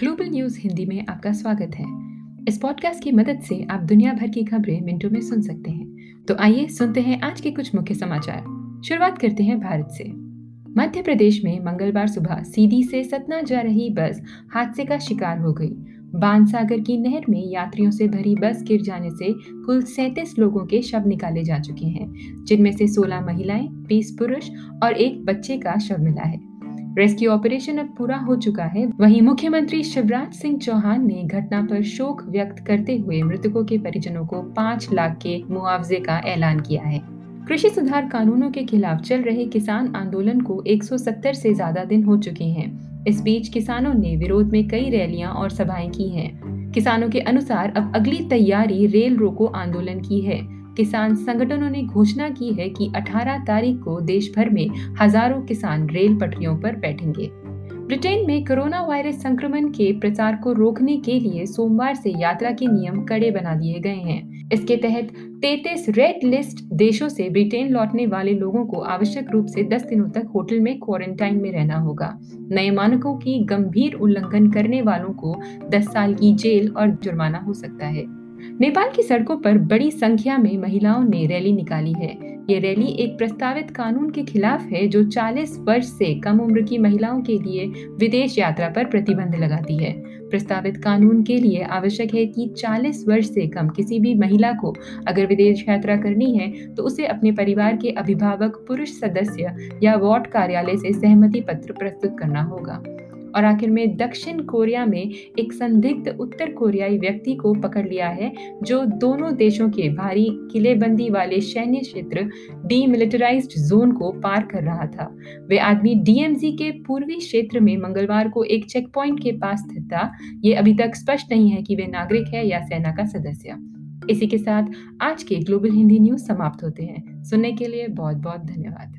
Global news Hindi में आपका स्वागत है। इस पॉडकास्ट की मदद से आप दुनिया भर की खबरें मिनटों में सुन सकते हैं। तो आइए सुनते हैं आज के कुछ मुख्य समाचार। शुरुआत करते हैं भारत से। मध्य प्रदेश में मंगलवार सुबह सीधी से सतना जा रही बस हादसे का शिकार हो गई। बानसागर की नहर में यात्रियों से भरी बस गिर जाने से कुल सैंतीस लोगों के शव निकाले जा चुके हैं, जिनमें से 16 महिलाएँ 20 पुरुष और एक बच्चे का शव मिला है। रेस्क्यू ऑपरेशन अब पूरा हो चुका है। वहीं मुख्यमंत्री शिवराज सिंह चौहान ने घटना पर शोक व्यक्त करते हुए मृतकों के परिजनों को पाँच लाख के मुआवजे का ऐलान किया है। कृषि सुधार कानूनों के खिलाफ चल रहे किसान आंदोलन को 170 से ज़्यादा दिन हो चुके हैं। इस बीच किसानों ने विरोध में कई रैलियाँ और सभाएँ की हैं। किसानों के अनुसार अब अगली तैयारी रेल रोको आंदोलन की है। किसान संगठनों ने घोषणा की है कि 18 तारीख को देश भर में हज़ारों किसान रेल पटरियों पर बैठेंगे। ब्रिटेन में कोरोना वायरस संक्रमण के प्रसार को रोकने के लिए सोमवार से यात्रा के नियम कड़े बना दिए गए हैं। इसके तहत 33 रेड लिस्ट देशों से ब्रिटेन लौटने वाले लोगों को आवश्यक रूप से 10 दिनों तक होटल में क्वारंटाइन में रहना होगा। नए मानकों की गंभीर उल्लंघन करने वालों को 10 साल की जेल और जुर्माना हो सकता है। नेपाल की सड़कों पर बड़ी संख्या में महिलाओं ने रैली निकाली है। ये रैली एक प्रस्तावित कानून के खिलाफ है जो 40 वर्ष से कम उम्र की महिलाओं के लिए विदेश यात्रा पर प्रतिबंध लगाती है। प्रस्तावित कानून के लिए आवश्यक है कि 40 वर्ष से कम किसी भी महिला को अगर विदेश यात्रा करनी है तो उसे अपने परिवार के अभिभावक, पुरुष सदस्य या वार्ड कार्यालय से सहमति पत्र प्रस्तुत करना होगा। और आखिर में दक्षिण कोरिया में एक संदिग्ध उत्तर कोरियाई व्यक्ति को पकड़ लिया है, जो दोनों देशों के भारी किलेबंदी वाले सैन्य क्षेत्र डीमिलिटराइज्ड जोन को पार कर रहा था। वे आदमी डीएमजी के पूर्वी क्षेत्र में मंगलवार को एक चेक पॉइंट के पास स्थित था। ये अभी तक स्पष्ट नहीं है कि वे नागरिक है या सेना का सदस्य। इसी के साथ आज के ग्लोबल हिंदी न्यूज़ समाप्त होते हैं। सुनने के लिए बहुत बहुत धन्यवाद।